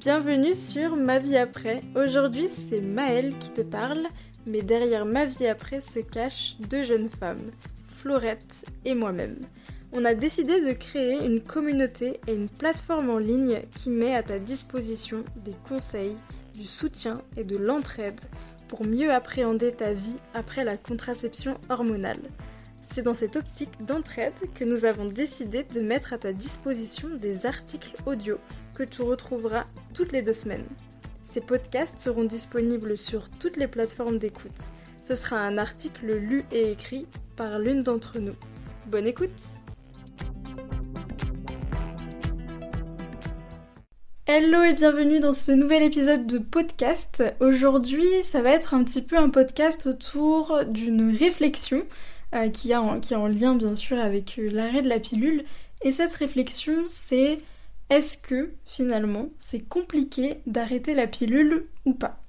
Bienvenue sur Ma vie après. Aujourd'hui, c'est Maëlle qui te parle, mais derrière Ma vie après se cachent deux jeunes femmes, Florette et moi-même. On a décidé de créer une communauté et une plateforme en ligne qui met à ta disposition des conseils, du soutien et de l'entraide pour mieux appréhender ta vie après la contraception hormonale. C'est dans cette optique d'entraide que nous avons décidé de mettre à ta disposition des articles audio tu retrouveras toutes les deux semaines. Ces podcasts seront disponibles sur toutes les plateformes d'écoute. Ce sera un article lu et écrit par l'une d'entre nous. Bonne écoute Hello et bienvenue dans ce nouvel épisode de podcast. Aujourd'hui, ça va être un petit peu un podcast autour d'une réflexion euh, qui, qui est en lien bien sûr avec euh, l'arrêt de la pilule. Et cette réflexion, c'est est-ce que finalement c'est compliqué d'arrêter la pilule ou pas?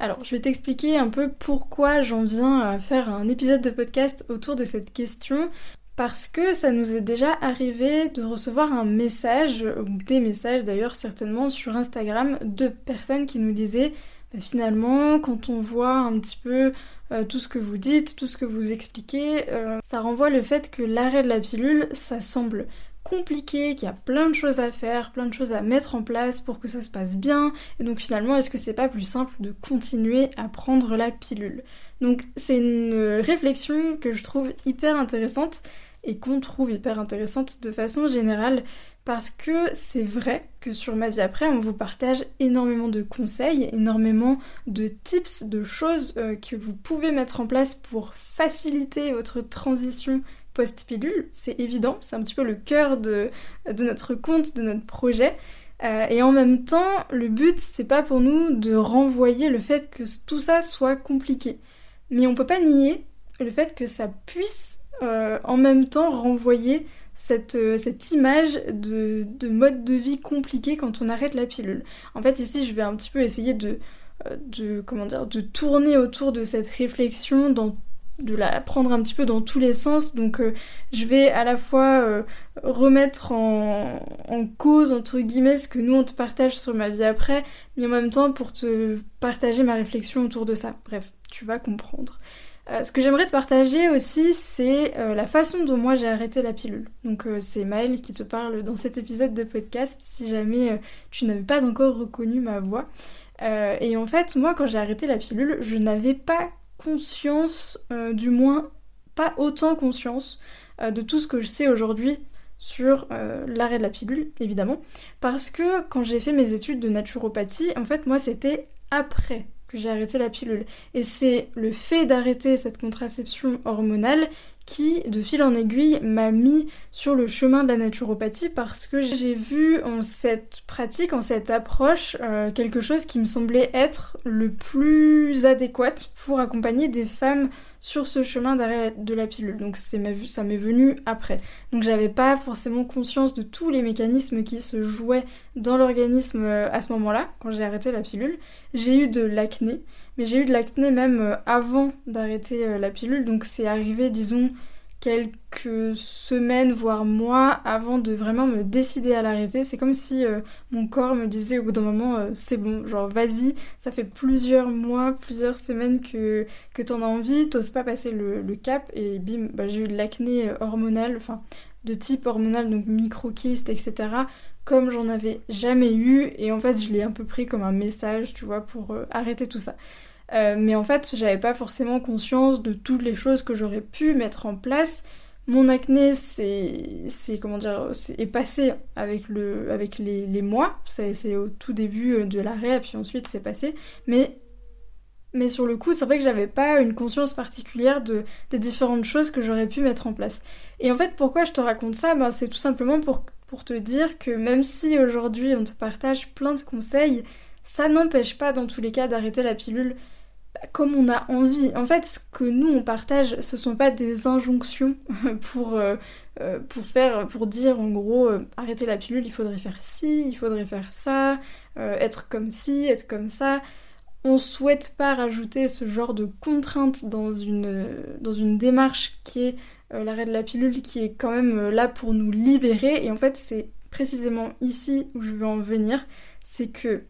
Alors, je vais t'expliquer un peu pourquoi j'en viens à faire un épisode de podcast autour de cette question parce que ça nous est déjà arrivé de recevoir un message, ou des messages d'ailleurs certainement sur Instagram, de personnes qui nous disaient bah, finalement quand on voit un petit peu euh, tout ce que vous dites, tout ce que vous expliquez, euh, ça renvoie le fait que l'arrêt de la pilule, ça semble compliqué, qu'il y a plein de choses à faire, plein de choses à mettre en place pour que ça se passe bien. Et donc finalement, est-ce que c'est pas plus simple de continuer à prendre la pilule? Donc c'est une réflexion que je trouve hyper intéressante et qu'on trouve hyper intéressante de façon générale parce que c'est vrai que sur ma vie après, on vous partage énormément de conseils, énormément de tips, de choses euh, que vous pouvez mettre en place pour faciliter votre transition post-pilule. C'est évident, c'est un petit peu le cœur de, notre compte, de notre projet. Euh, et en même temps, le but, c'est pas pour nous de renvoyer le fait que tout ça soit compliqué. Mais on peut pas nier le fait que ça puisse euh, en même temps renvoyer cette, euh, image de, mode de vie compliqué quand on arrête la pilule. En fait, ici, je vais un petit peu essayer de, de, de tourner autour de cette réflexion de la prendre un petit peu dans tous les sens. Donc je vais à la fois remettre en, en, cause, entre guillemets, ce que nous on te partage sur ma vie après, mais en même temps pour te partager ma réflexion autour de ça. Bref, tu vas comprendre. Euh, ce que j'aimerais te partager aussi, c'est euh, la façon dont moi j'ai arrêté la pilule. Donc euh, c'est Maëlle qui te parle dans cet épisode de podcast, si jamais tu n'avais pas encore reconnu ma voix. et en fait, moi quand j'ai arrêté la pilule, je n'avais pas conscience, du moins pas autant conscience, de tout ce que je sais aujourd'hui sur l'arrêt de la pilule, évidemment. Parce que quand j'ai fait mes études de naturopathie, en fait moi c'était après que j'ai arrêté la pilule. Et c'est le fait d'arrêter cette contraception hormonale qui, de fil en aiguille, m'a mis sur le chemin de la naturopathie parce que j'ai vu en cette pratique, en cette approche, euh, quelque chose qui me semblait être le plus adéquat pour accompagner des femmes sur ce chemin d'arrêt de la pilule. Donc ça m'est venu après. Donc j'avais pas forcément conscience de tous les mécanismes qui se jouaient dans l'organisme euh, à ce moment-là, quand j'ai arrêté la pilule. J'ai eu de l'acné, mais j'ai eu de l'acné même euh, avant d'arrêter euh, la pilule, donc c'est arrivé, disons, quelques semaines, voire mois avant de vraiment me décider à l'arrêter. C'est comme si euh, mon corps me disait au bout d'un moment, c'est bon, genre vas-y, ça fait plusieurs mois, plusieurs semaines que, que t'en as envie, t'oses pas passer le, cap, et bim, bah, j'ai eu de l'acné euh, hormonal, enfin de type hormonal, donc microkyste, etc., comme j'en avais jamais eu, et en fait je l'ai un peu pris comme un message, tu vois, pour arrêter tout ça. Euh, mais en fait, j'avais pas forcément conscience de toutes les choses que j'aurais pu mettre en place. Mon acné, c'est, comment dire, est passé avec le, avec les, les mois. C'est, au tout début euh, de l'arrêt, puis ensuite c'est passé. Mais, mais sur le coup, c'est vrai que j'avais pas une conscience particulière de, des différentes choses que j'aurais pu mettre en place. Et en fait, pourquoi je te raconte ça? Ben, C'est tout simplement pour, pour te dire que même si aujourd'hui on te partage plein de conseils, ça n'empêche pas dans tous les cas d'arrêter la pilule comme on a envie. En fait, ce que nous on partage, ce sont pas des injonctions pour, euh, euh, pour faire, pour dire en gros, euh, arrêter la pilule, il faudrait faire ci, il faudrait faire ça, être comme ci, être comme ça. On souhaite pas rajouter ce genre de contraintes dans une, dans une démarche qui est l'arrêt de la pilule, qui est quand même là pour nous libérer. Et en fait, c'est précisément ici où je veux en venir, c'est que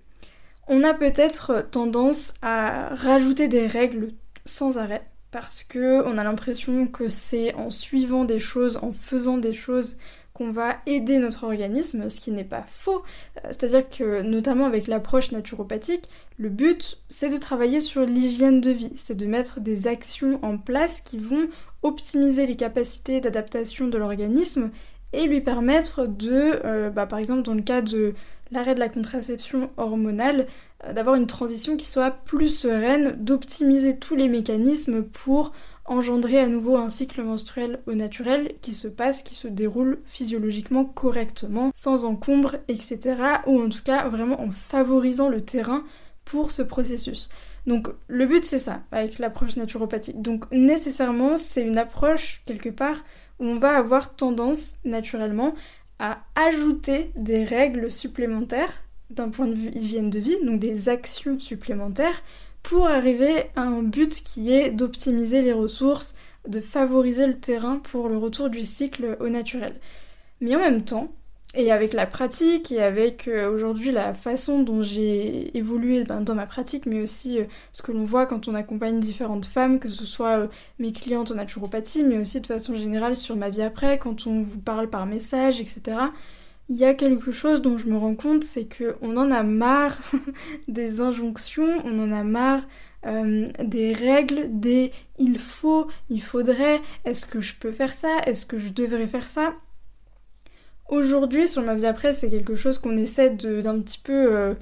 on a peut-être tendance à rajouter des règles sans arrêt parce que on a l'impression que c'est en suivant des choses, en faisant des choses qu'on va aider notre organisme, ce qui n'est pas faux. Euh, c'est-à-dire que notamment avec l'approche naturopathique, le but c'est de travailler sur l'hygiène de vie, c'est de mettre des actions en place qui vont optimiser les capacités d'adaptation de l'organisme et lui permettre de, euh, bah, par exemple dans le cas de l'arrêt de la contraception hormonale, euh, d'avoir une transition qui soit plus sereine, d'optimiser tous les mécanismes pour engendrer à nouveau un cycle menstruel au naturel qui se passe, qui se déroule physiologiquement correctement, sans encombre, etc. Ou en tout cas vraiment en favorisant le terrain pour ce processus. Donc le but c'est ça avec l'approche naturopathique. Donc nécessairement c'est une approche quelque part on va avoir tendance naturellement à ajouter des règles supplémentaires d'un point de vue hygiène de vie, donc des actions supplémentaires, pour arriver à un but qui est d'optimiser les ressources, de favoriser le terrain pour le retour du cycle au naturel. Mais en même temps, et avec la pratique et avec euh, aujourd'hui la façon dont j'ai évolué ben, dans ma pratique, mais aussi euh, ce que l'on voit quand on accompagne différentes femmes, que ce soit euh, mes clientes en naturopathie, mais aussi de façon générale sur ma vie après, quand on vous parle par message, etc. Il y a quelque chose dont je me rends compte, c'est qu'on en a marre des injonctions, on en a marre des règles, des il faut, il faudrait, est-ce que je peux faire ça, est-ce que je devrais faire ça? Aujourd'hui, sur ma vie après, c'est quelque chose qu'on essaie d'un petit peu euh,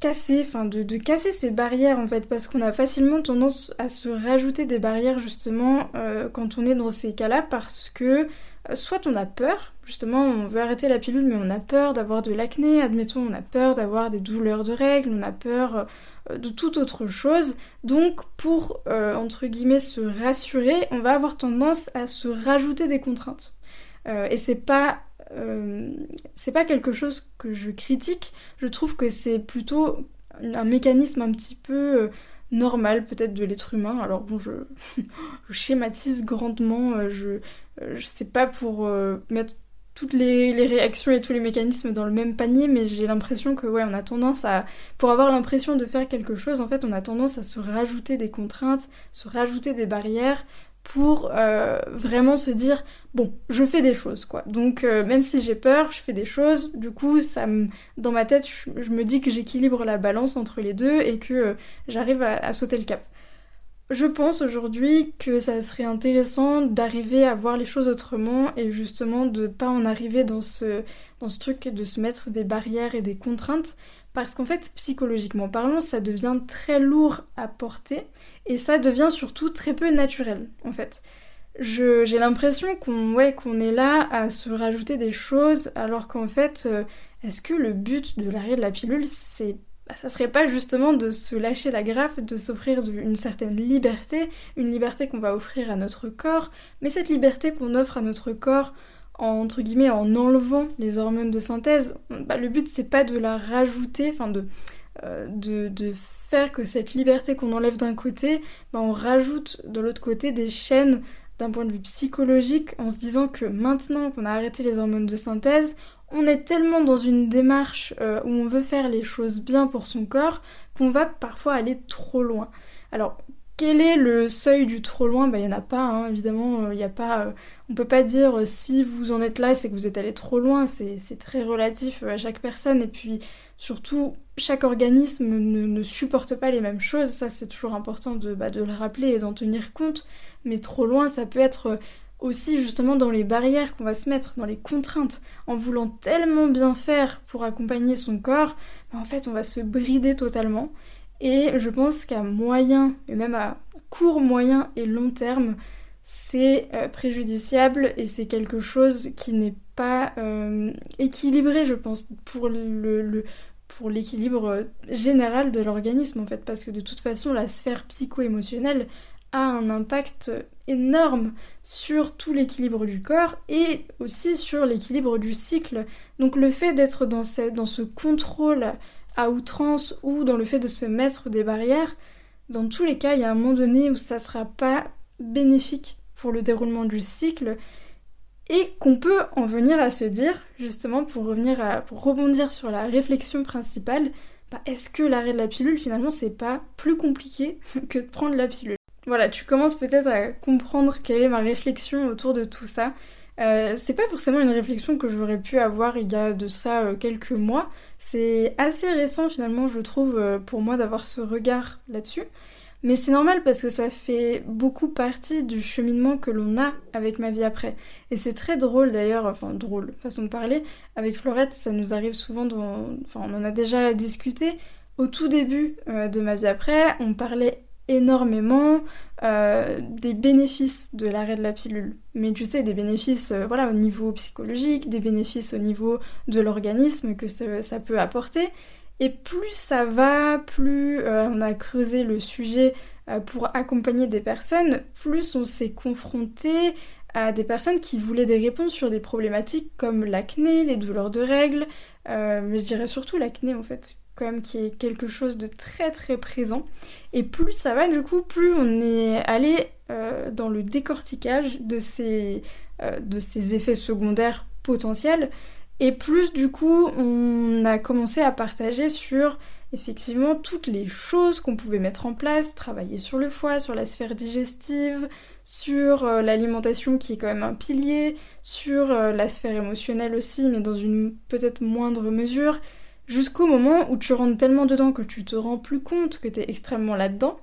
casser, enfin de, casser ces barrières en fait, parce qu'on a facilement tendance à se rajouter des barrières justement euh, quand on est dans ces cas-là, parce que euh, soit on a peur, justement on veut arrêter la pilule, mais on a peur d'avoir de l'acné, admettons on a peur d'avoir des douleurs de règles, on a peur de toute autre chose. Donc pour, entre guillemets, se rassurer, on va avoir tendance à se rajouter des contraintes. et c'est pas euh, c'est pas quelque chose que je critique, je trouve que c'est plutôt un mécanisme un petit peu euh, normal peut-être de l'être humain. Alors bon, je, schématise grandement, euh, je, je sais pas pour mettre toutes les, les, réactions et tous les mécanismes dans le même panier, mais j'ai l'impression que ouais, on a tendance à, pour avoir l'impression de faire quelque chose, en fait, on a tendance à se rajouter des contraintes, se rajouter des barrières pour euh, vraiment se dire bon je fais des choses quoi. Donc euh, même si j'ai peur je fais des choses. Du coup ça dans ma tête je, me dis que j'équilibre la balance entre les deux et que euh, j'arrive à, sauter le cap. Je pense aujourd'hui que ça serait intéressant d'arriver à voir les choses autrement et justement de pas en arriver dans ce dans ce truc de se mettre des barrières et des contraintes parce qu'en fait, psychologiquement parlant, ça devient très lourd à porter et ça devient surtout très peu naturel, en fait. J'ai l'impression qu'on est là à se rajouter des choses alors qu'en fait, euh, est-ce que le but de l'arrêt de la pilule, c'est bah, ça serait pas justement de se lâcher la graffe, de s'offrir une certaine liberté, une liberté qu'on va offrir à notre corps, mais cette liberté qu'on offre à notre corps entre guillemets en enlevant les hormones de synthèse, bah, le but c'est pas de la rajouter, enfin euh, de, de, faire que cette liberté qu'on enlève d'un côté, bah, on rajoute de l'autre côté des chaînes d'un point de vue psychologique en se disant que maintenant qu'on a arrêté les hormones de synthèse, on est tellement dans une démarche euh, où on veut faire les choses bien pour son corps qu'on va parfois aller trop loin. Alors quel est le seuil du trop loin? Bah il n'y en a pas, hein, évidemment, il euh, y a pas. Euh, on peut pas dire euh, si vous en êtes là, c'est que vous êtes allé trop loin, c'est très relatif à chaque personne, et puis surtout, chaque organisme ne, supporte pas les mêmes choses, ça c'est toujours important de, bah, de le rappeler et d'en tenir compte, mais trop loin, ça peut être aussi justement dans les barrières qu'on va se mettre, dans les contraintes, en voulant tellement bien faire pour accompagner son corps, bah, en fait on va se brider totalement. Et je pense qu'à moyen, et même à court, moyen et long terme, c'est euh, préjudiciable et c'est quelque chose qui n'est pas euh, équilibré, je pense, pour le, pour l'équilibre général de l'organisme en fait, parce que de toute façon, la sphère psycho-émotionnelle a un impact énorme sur tout l'équilibre du corps et aussi sur l'équilibre du cycle. Donc le fait d'être dans, dans ce contrôle à outrance ou dans le fait de se mettre des barrières, dans tous les cas, il y a un moment donné où ça sera pas bénéfique pour le déroulement du cycle et qu'on peut en venir à se dire, justement pour revenir à, rebondir sur la réflexion principale, bah, est-ce que l'arrêt de la pilule finalement c'est pas plus compliqué que de prendre la pilule? Voilà, tu commences peut-être à comprendre quelle est ma réflexion autour de tout ça. Euh, c'est pas forcément une réflexion que j'aurais pu avoir il y a de ça euh, quelques mois. C'est assez récent finalement, je trouve, euh, pour moi d'avoir ce regard là-dessus. Mais c'est normal parce que ça fait beaucoup partie du cheminement que l'on a avec ma vie après. Et c'est très drôle d'ailleurs, enfin drôle, façon de parler. Avec Florette, ça nous arrive souvent, enfin on en a déjà discuté. Au tout début de ma vie après, on parlait énormément euh, des bénéfices de l'arrêt de la pilule. Mais tu sais, des bénéfices euh, voilà, au niveau psychologique, des bénéfices au niveau de l'organisme que ça, peut apporter. Et plus ça va, plus euh, on a creusé le sujet pour accompagner des personnes, plus on s'est confronté à des personnes qui voulaient des réponses sur des problématiques comme l'acné, les douleurs de règles, mais je dirais surtout l'acné en fait, quand même qui est quelque chose de très très présent. Et plus ça va, du coup, plus on est allé euh, dans le décortiquage de ces, euh, de ces effets secondaires potentiels. Et plus du coup, on a commencé à partager sur effectivement toutes les choses qu'on pouvait mettre en place, travailler sur le foie, sur la sphère digestive, sur euh, l'alimentation qui est quand même un pilier, sur la sphère émotionnelle aussi, mais dans une peut-être moindre mesure, jusqu'au moment où tu rentres tellement dedans que tu te rends plus compte que tu es extrêmement là-dedans.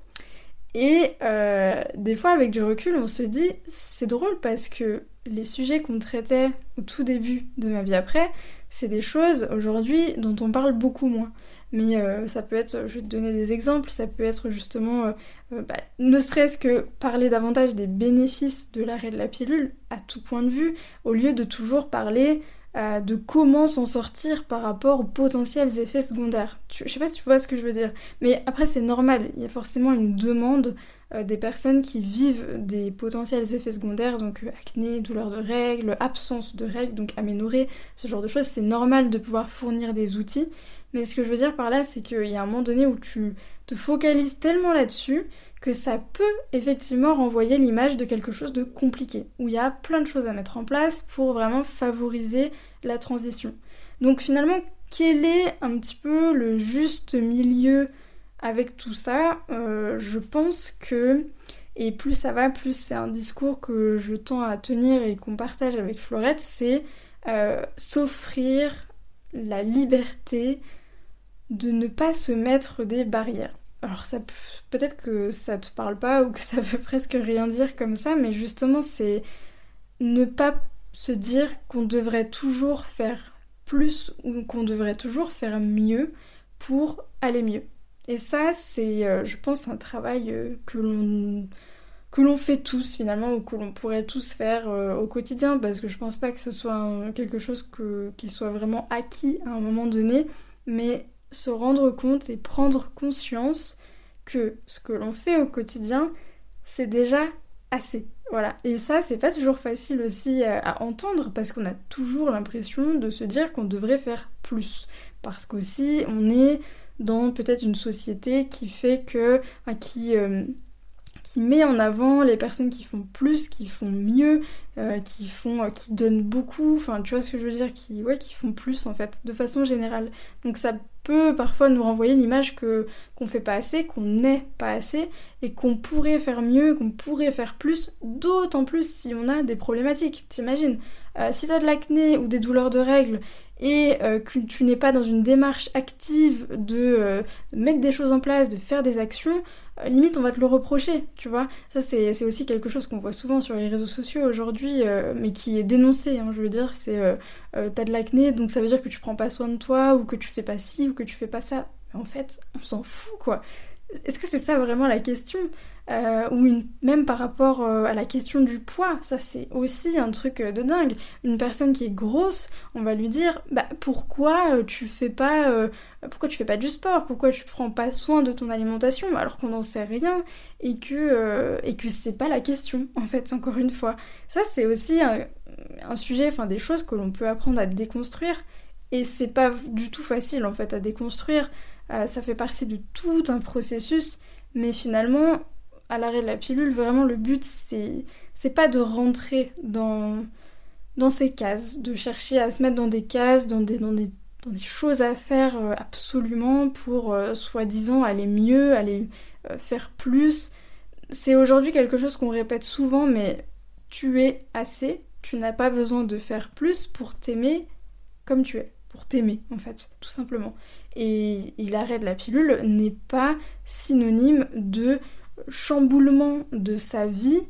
Et euh, des fois, avec du recul, on se dit, c'est drôle parce que les sujets qu'on traitait au tout début de ma vie après, c'est des choses aujourd'hui dont on parle beaucoup moins. Mais euh, ça peut être, je vais te donner des exemples, ça peut être justement, euh, bah, ne serait-ce que parler davantage des bénéfices de l'arrêt de la pilule à tout point de vue, au lieu de toujours parler euh, de comment s'en sortir par rapport aux potentiels effets secondaires. je sais pas si tu vois ce que je veux dire, mais après c'est normal, il y a forcément une demande euh, des personnes qui vivent des potentiels effets secondaires, donc euh, acné, douleur de règles, absence de règles, donc aménorrhée, ce genre de choses, c'est normal de pouvoir fournir des outils, mais ce que je veux dire par là, c'est qu'il y a un moment donné où tu te focalises tellement là-dessus que ça peut effectivement renvoyer l'image de quelque chose de compliqué, où il y a plein de choses à mettre en place pour vraiment favoriser la transition. Donc finalement, quel est un petit peu le juste milieu avec tout ça? Euh, Je pense que, et plus ça va, plus c'est un discours que je tends à tenir et qu'on partage avec Florette, c'est euh, s'offrir la liberté de ne pas se mettre des barrières alors peut-être que ça te parle pas ou que ça veut presque rien dire comme ça, mais justement c'est ne pas se dire qu'on devrait toujours faire plus ou qu'on devrait toujours faire mieux pour aller mieux. Et ça c'est euh, je pense un travail euh, que l'on fait tous finalement ou que l'on pourrait tous faire euh, au quotidien parce que je pense pas que ce soit quelque chose qui soit vraiment acquis à un moment donné, mais se rendre compte et prendre conscience que ce que l'on fait au quotidien, c'est déjà assez. Voilà. Et ça, c'est pas toujours facile aussi euh, à, entendre parce qu'on a toujours l'impression de se dire qu'on devrait faire plus. Parce qu'aussi, on est dans peut-être une société qui fait que. qui. Euh, qui met en avant les personnes qui font plus, qui font mieux, euh, qui font, qui donnent beaucoup, enfin tu vois ce que je veux dire, qui, font plus en fait, de façon générale. Donc ça peut parfois nous renvoyer l'image que qu'on fait pas assez, qu'on n'est pas assez et qu'on pourrait faire mieux, qu'on pourrait faire plus, d'autant plus si on a des problématiques. T'imagines, euh, si t'as de l'acné ou des douleurs de règles et euh, que tu n'es pas dans une démarche active de euh, mettre des choses en place, de faire des actions, limite on va te le reprocher, tu vois. Ça c'est aussi quelque chose qu'on voit souvent sur les réseaux sociaux aujourd'hui, mais qui est dénoncé, hein, je veux dire, c'est t'as de l'acné donc ça veut dire que tu prends pas soin de toi ou que tu fais pas ci ou que tu fais pas ça. En fait, on s'en fout quoi. Est-ce que c'est ça vraiment la question euh, Ou même par rapport euh, à la question du poids, ça c'est aussi un truc euh, de dingue. Une personne qui est grosse, on va lui dire bah pourquoi tu fais pas pourquoi tu fais pas du sport? Pourquoi tu prends pas soin de ton alimentation alors qu'on n'en sait rien et que et que c'est pas la question en fait encore une fois. Ça c'est aussi un, un sujet, enfin des choses que l'on peut apprendre à déconstruire et c'est pas du tout facile en fait à déconstruire. Euh, ça fait partie de tout un processus, mais finalement, à l'arrêt de la pilule, vraiment le but c'est pas de rentrer dans dans ces cases, de chercher à se mettre dans des cases, dans des, choses à faire absolument pour soi-disant aller mieux, aller faire plus. C'est aujourd'hui quelque chose qu'on répète souvent, mais tu es assez, tu n'as pas besoin de faire plus pour t'aimer comme tu es, pour t'aimer en fait, tout simplement. Et, l'arrêt de la pilule n'est pas synonyme de chamboulement de sa vie,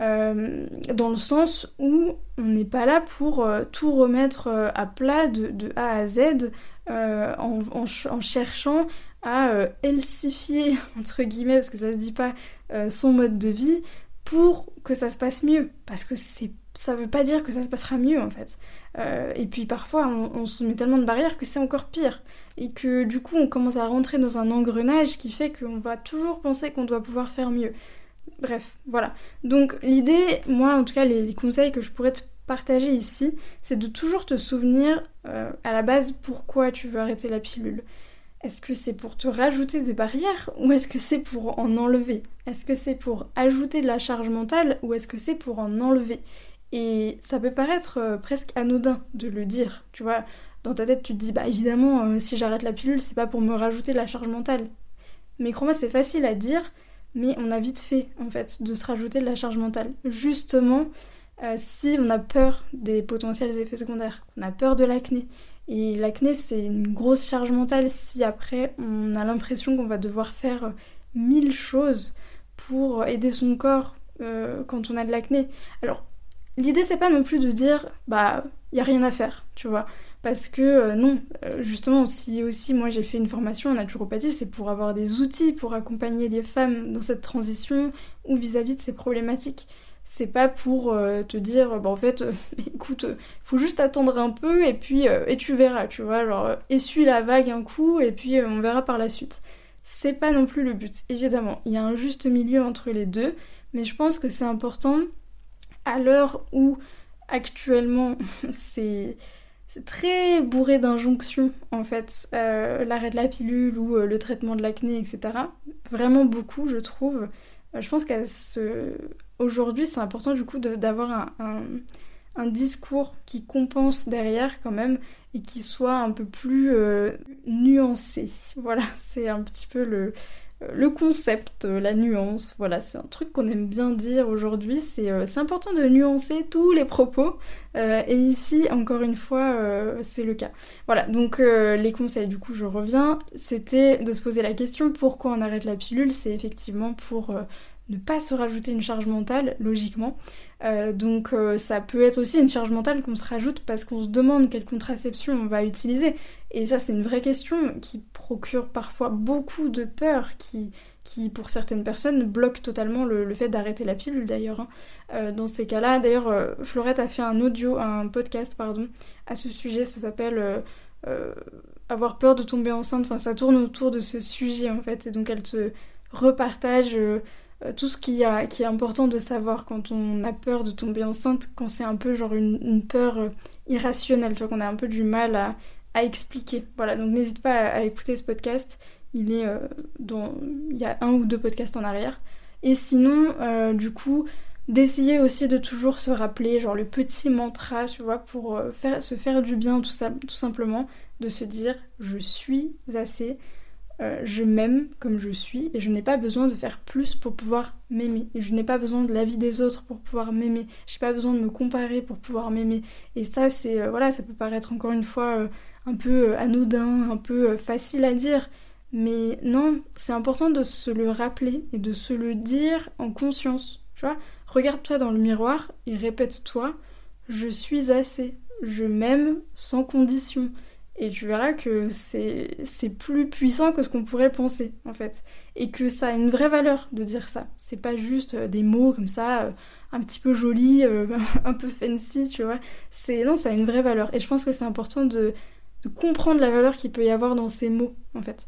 euh, dans le sens où on n'est pas là pour euh, tout remettre euh, à plat de, A à Z en, cherchant à elsifier, entre guillemets, parce que ça se dit pas, son mode de vie pour que ça se passe mieux. Parce que c'est ça veut pas dire que ça se passera mieux en fait. Euh, et puis parfois on, se met tellement de barrières que c'est encore pire. Et que du coup on commence à rentrer dans un engrenage qui fait qu'on va toujours penser qu'on doit pouvoir faire mieux. Bref, voilà. Donc l'idée, moi en tout cas les, conseils que je pourrais te partager ici, c'est de toujours te souvenir euh, à la base pourquoi tu veux arrêter la pilule. Est-ce que c'est pour te rajouter des barrières ou est-ce que c'est pour en enlever? Est-ce que c'est pour ajouter de la charge mentale ou est-ce que c'est pour en enlever? Et ça peut paraître euh, presque anodin de le dire, tu vois. Dans ta tête, tu te dis, bah évidemment, euh, si j'arrête la pilule, c'est pas pour me rajouter de la charge mentale. Mais crois-moi, c'est facile à dire, mais on a vite fait, en fait, de se rajouter de la charge mentale. Justement, euh, si on a peur des potentiels effets secondaires, on a peur de l'acné. Et l'acné, c'est une grosse charge mentale si après, on a l'impression qu'on va devoir faire mille choses pour aider son corps quand on a de l'acné. Alors, L'idée c'est pas non plus de dire bah il y a rien à faire, tu vois. Parce que euh, non, euh, justement, si aussi moi j'ai fait une formation en naturopathie, c'est pour avoir des outils pour accompagner les femmes dans cette transition ou vis-à-vis de ces problématiques. C'est pas pour euh, te dire, bah en fait, écoute, faut juste attendre un peu et puis et tu verras, tu vois, genre essuie la vague un coup et puis on verra par la suite. C'est pas non plus le but, évidemment. Il y a un juste milieu entre les deux, mais je pense que c'est important à l'heure où actuellement c'est très bourré d'injonctions en fait, euh, l'arrêt de la pilule ou euh, le traitement de l'acné, etc. Vraiment beaucoup, je trouve. Euh, je pense qu'aujourd'hui, c'est important du coup d'avoir un, un, discours qui compense derrière quand même et qui soit un peu plus nuancé. Voilà, c'est un petit peu le, le concept, la nuance, voilà, c'est un truc qu'on aime bien dire aujourd'hui, c'est euh, important de nuancer tous les propos, euh, et ici, encore une fois, euh, c'est le cas. Voilà, donc les conseils, du coup, je reviens, c'était de se poser la question pourquoi on arrête la pilule, c'est effectivement pour ne pas se rajouter une charge mentale, logiquement. Euh, donc euh, ça peut être aussi une charge mentale qu'on se rajoute parce qu'on se demande quelle contraception on va utiliser. Et ça c'est une vraie question qui procure parfois beaucoup de peur, qui, qui pour certaines personnes bloque totalement le, fait d'arrêter la pilule d'ailleurs. Hein. Euh, dans ces cas-là, d'ailleurs Florette a fait un audio, un podcast pardon, à ce sujet, ça s'appelle avoir peur de tomber enceinte, enfin ça tourne autour de ce sujet en fait, et donc elle te repartage tout ce qui, a, qui est important de savoir quand on a peur de tomber enceinte, quand c'est un peu genre une, peur euh, irrationnelle, tu vois, qu'on a un peu du mal à, expliquer. Voilà, donc n'hésite pas à, écouter ce podcast. Il est euh. Il y a un ou deux podcasts en arrière. Et sinon, du coup, d'essayer aussi de toujours se rappeler, genre le petit mantra, tu vois, pour faire, se faire du bien, tout, ça, tout simplement, de se dire je suis assez, euh, je m'aime comme je suis et je n'ai pas besoin de faire plus pour pouvoir m'aimer. Je n'ai pas besoin de l'avis des autres pour pouvoir m'aimer. J'ai pas besoin de me comparer pour pouvoir m'aimer. Et ça, c'est euh, voilà, ça peut paraître encore une fois euh, un peu anodin, un peu facile à dire. Mais non, c'est important de se le rappeler et de se le dire en conscience. Tu vois, regarde-toi dans le miroir et répète-toi je suis assez, je m'aime sans condition. Et tu verras que c'est plus puissant que ce qu'on pourrait penser, en fait. Et que ça a une vraie valeur de dire ça. C'est pas juste euh, des mots comme ça, euh, un petit peu jolis, euh, un peu fancy, tu vois. Non, ça a une vraie valeur. Et je pense que c'est important de, comprendre la valeur qu'il peut y avoir dans ces mots, en fait.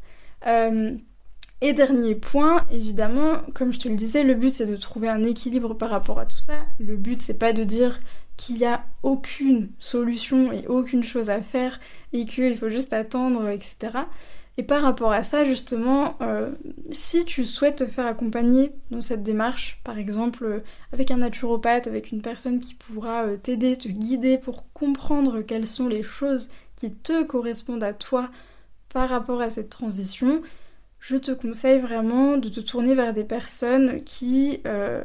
Et dernier point, évidemment, comme je te le disais, le but c'est de trouver un équilibre par rapport à tout ça. Le but c'est pas de dire qu'il n'y a aucune solution et aucune chose à faire et qu'il faut juste attendre, etc. Et par rapport à ça, justement, euh, si tu souhaites te faire accompagner dans cette démarche, par exemple euh, avec un naturopathe, avec une personne qui pourra euh, t'aider, te guider pour comprendre quelles sont les choses qui te correspondent à toi par rapport à cette transition, je te conseille vraiment de te tourner vers des personnes qui, euh,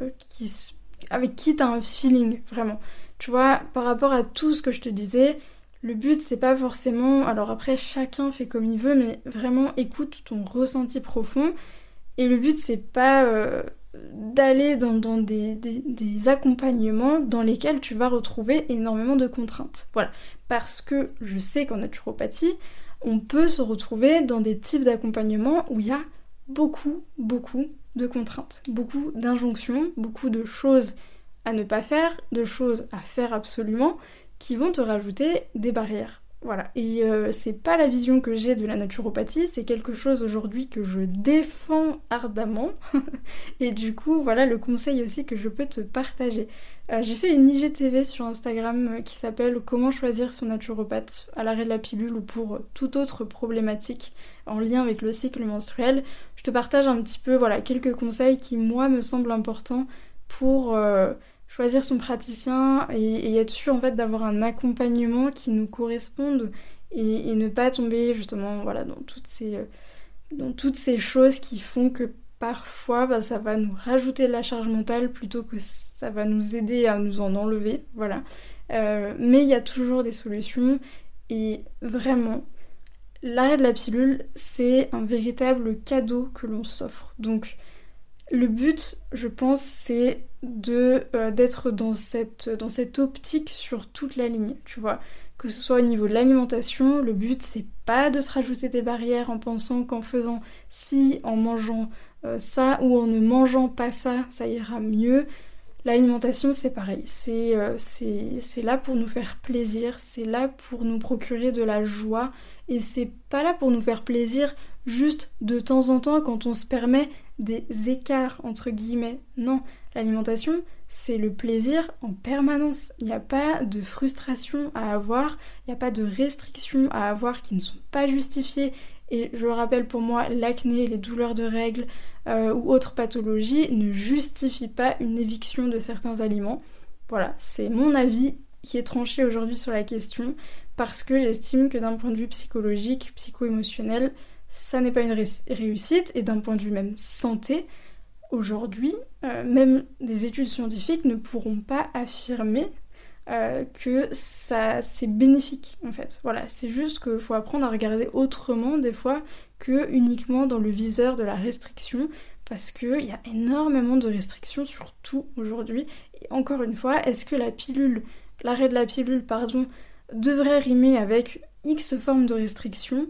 avec qui tu as un feeling vraiment. Tu vois, par rapport à tout ce que je te disais, le but c'est pas forcément. Alors après, chacun fait comme il veut, mais vraiment écoute ton ressenti profond. Et le but c'est pas euh, d'aller dans, des, des, accompagnements dans lesquels tu vas retrouver énormément de contraintes. Voilà. Parce que je sais qu'en naturopathie, on peut se retrouver dans des types d'accompagnement où il y a beaucoup, beaucoup de contraintes, beaucoup d'injonctions, beaucoup de choses à ne pas faire, de choses à faire absolument, qui vont te rajouter des barrières. Voilà, et euh, c'est pas la vision que j'ai de la naturopathie, c'est quelque chose aujourd'hui que je défends ardemment. et du coup, voilà le conseil aussi que je peux te partager. Euh, j'ai fait une IGTV sur Instagram euh, qui s'appelle Comment choisir son naturopathe à l'arrêt de la pilule ou pour toute autre problématique en lien avec le cycle menstruel. Je te partage un petit peu voilà quelques conseils qui moi me semblent importants pour choisir son praticien et, être sûr en fait d'avoir un accompagnement qui nous corresponde et, ne pas tomber justement voilà dans toutes ces euh, choses qui font que parfois bah, ça va nous rajouter de la charge mentale plutôt que ça va nous aider à nous en enlever voilà. Euh, mais il y a toujours des solutions et vraiment l'arrêt de la pilule c'est un véritable cadeau que l'on s'offre. Donc le but, je pense, c'est de euh, d'être dans cette, dans cette optique sur toute la ligne, tu vois. Que ce soit au niveau de l'alimentation, le but c'est pas de se rajouter des barrières en pensant qu'en faisant ci, en mangeant euh, ça ou en ne mangeant pas ça, ça ira mieux. L'alimentation c'est pareil, euh, c'est là pour nous faire plaisir, c'est là pour nous procurer de la joie et c'est pas là pour nous faire plaisir juste de temps en temps quand on se permet des écarts entre guillemets. Non, l'alimentation, c'est le plaisir en permanence. Il n'y a pas de frustration à avoir, il n'y a pas de restrictions à avoir qui ne sont pas justifiées. Et je le rappelle pour moi, l'acné, les douleurs de règles euh, ou autres pathologies ne justifient pas une éviction de certains aliments. Voilà, c'est mon avis qui est tranché aujourd'hui sur la question parce que j'estime que d'un point de vue psychologique, psycho-émotionnel, ça n'est pas une réussite et d'un point de vue même santé, aujourd'hui, euh, même des études scientifiques ne pourront pas affirmer euh, que ça c'est bénéfique en fait. Voilà, c'est juste qu'il faut apprendre à regarder autrement des fois que uniquement dans le viseur de la restriction parce qu'il y a énormément de restrictions sur tout aujourd'hui. Et encore une fois, est-ce que la pilule, l'arrêt de la pilule, pardon, devrait rimer avec X formes de restrictions?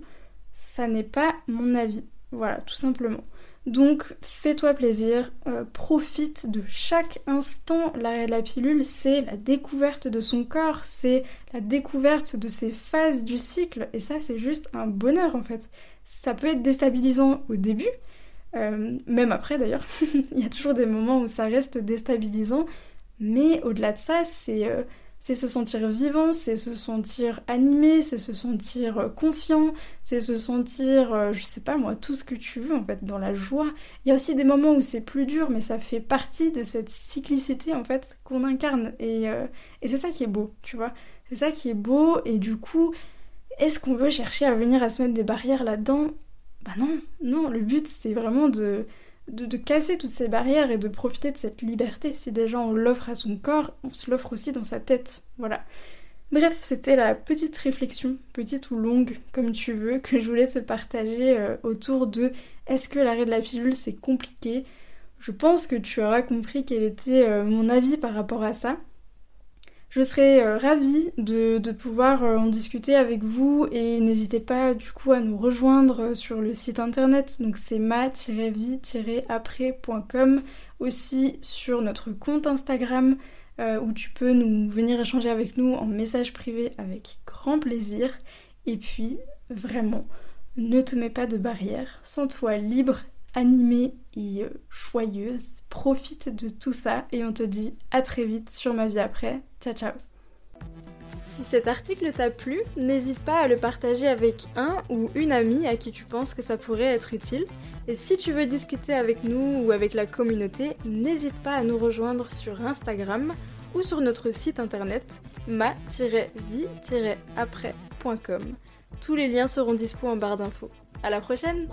Ça n'est pas mon avis. Voilà, tout simplement. Donc fais-toi plaisir, euh, profite de chaque instant. L'arrêt de la pilule, c'est la découverte de son corps, c'est la découverte de ses phases du cycle, et ça c'est juste un bonheur en fait. Ça peut être déstabilisant au début, euh, même après d'ailleurs, il y a toujours des moments où ça reste déstabilisant, mais au-delà de ça, c'est... Euh, c'est se sentir vivant, c'est se sentir animé, c'est se sentir euh, confiant, c'est se sentir, euh, je sais pas moi, tout ce que tu veux en fait, dans la joie. Il y a aussi des moments où c'est plus dur, mais ça fait partie de cette cyclicité en fait qu'on incarne. Et, euh, et c'est ça qui est beau, tu vois. C'est ça qui est beau, et du coup, est-ce qu'on veut chercher à venir à se mettre des barrières là-dedans? Bah non, non, le but c'est vraiment de de, casser toutes ces barrières et de profiter de cette liberté. Si déjà on l'offre à son corps, on se l'offre aussi dans sa tête. Voilà. Bref, c'était la petite réflexion, petite ou longue, comme tu veux, que je voulais se partager euh, autour de est-ce que l'arrêt de la pilule c'est compliqué? Je pense que tu auras compris quel était euh, mon avis par rapport à ça. Je serais euh, ravie de, pouvoir euh, en discuter avec vous et n'hésitez pas du coup à nous rejoindre euh, sur le site internet, donc c'est ma-vie-après.com, aussi sur notre compte Instagram où tu peux nous venir échanger avec nous en message privé avec grand plaisir. Et puis vraiment, ne te mets pas de barrière, sens-toi libre animée et joyeuse. Profite de tout ça et on te dit à très vite sur ma vie après. Ciao ciao si cet article t'a plu, n'hésite pas à le partager avec un ou une amie à qui tu penses que ça pourrait être utile. Et si tu veux discuter avec nous ou avec la communauté, n'hésite pas à nous rejoindre sur Instagram ou sur notre site internet ma-vie-après Tous les liens seront dispo en barre d'infos. À la prochaine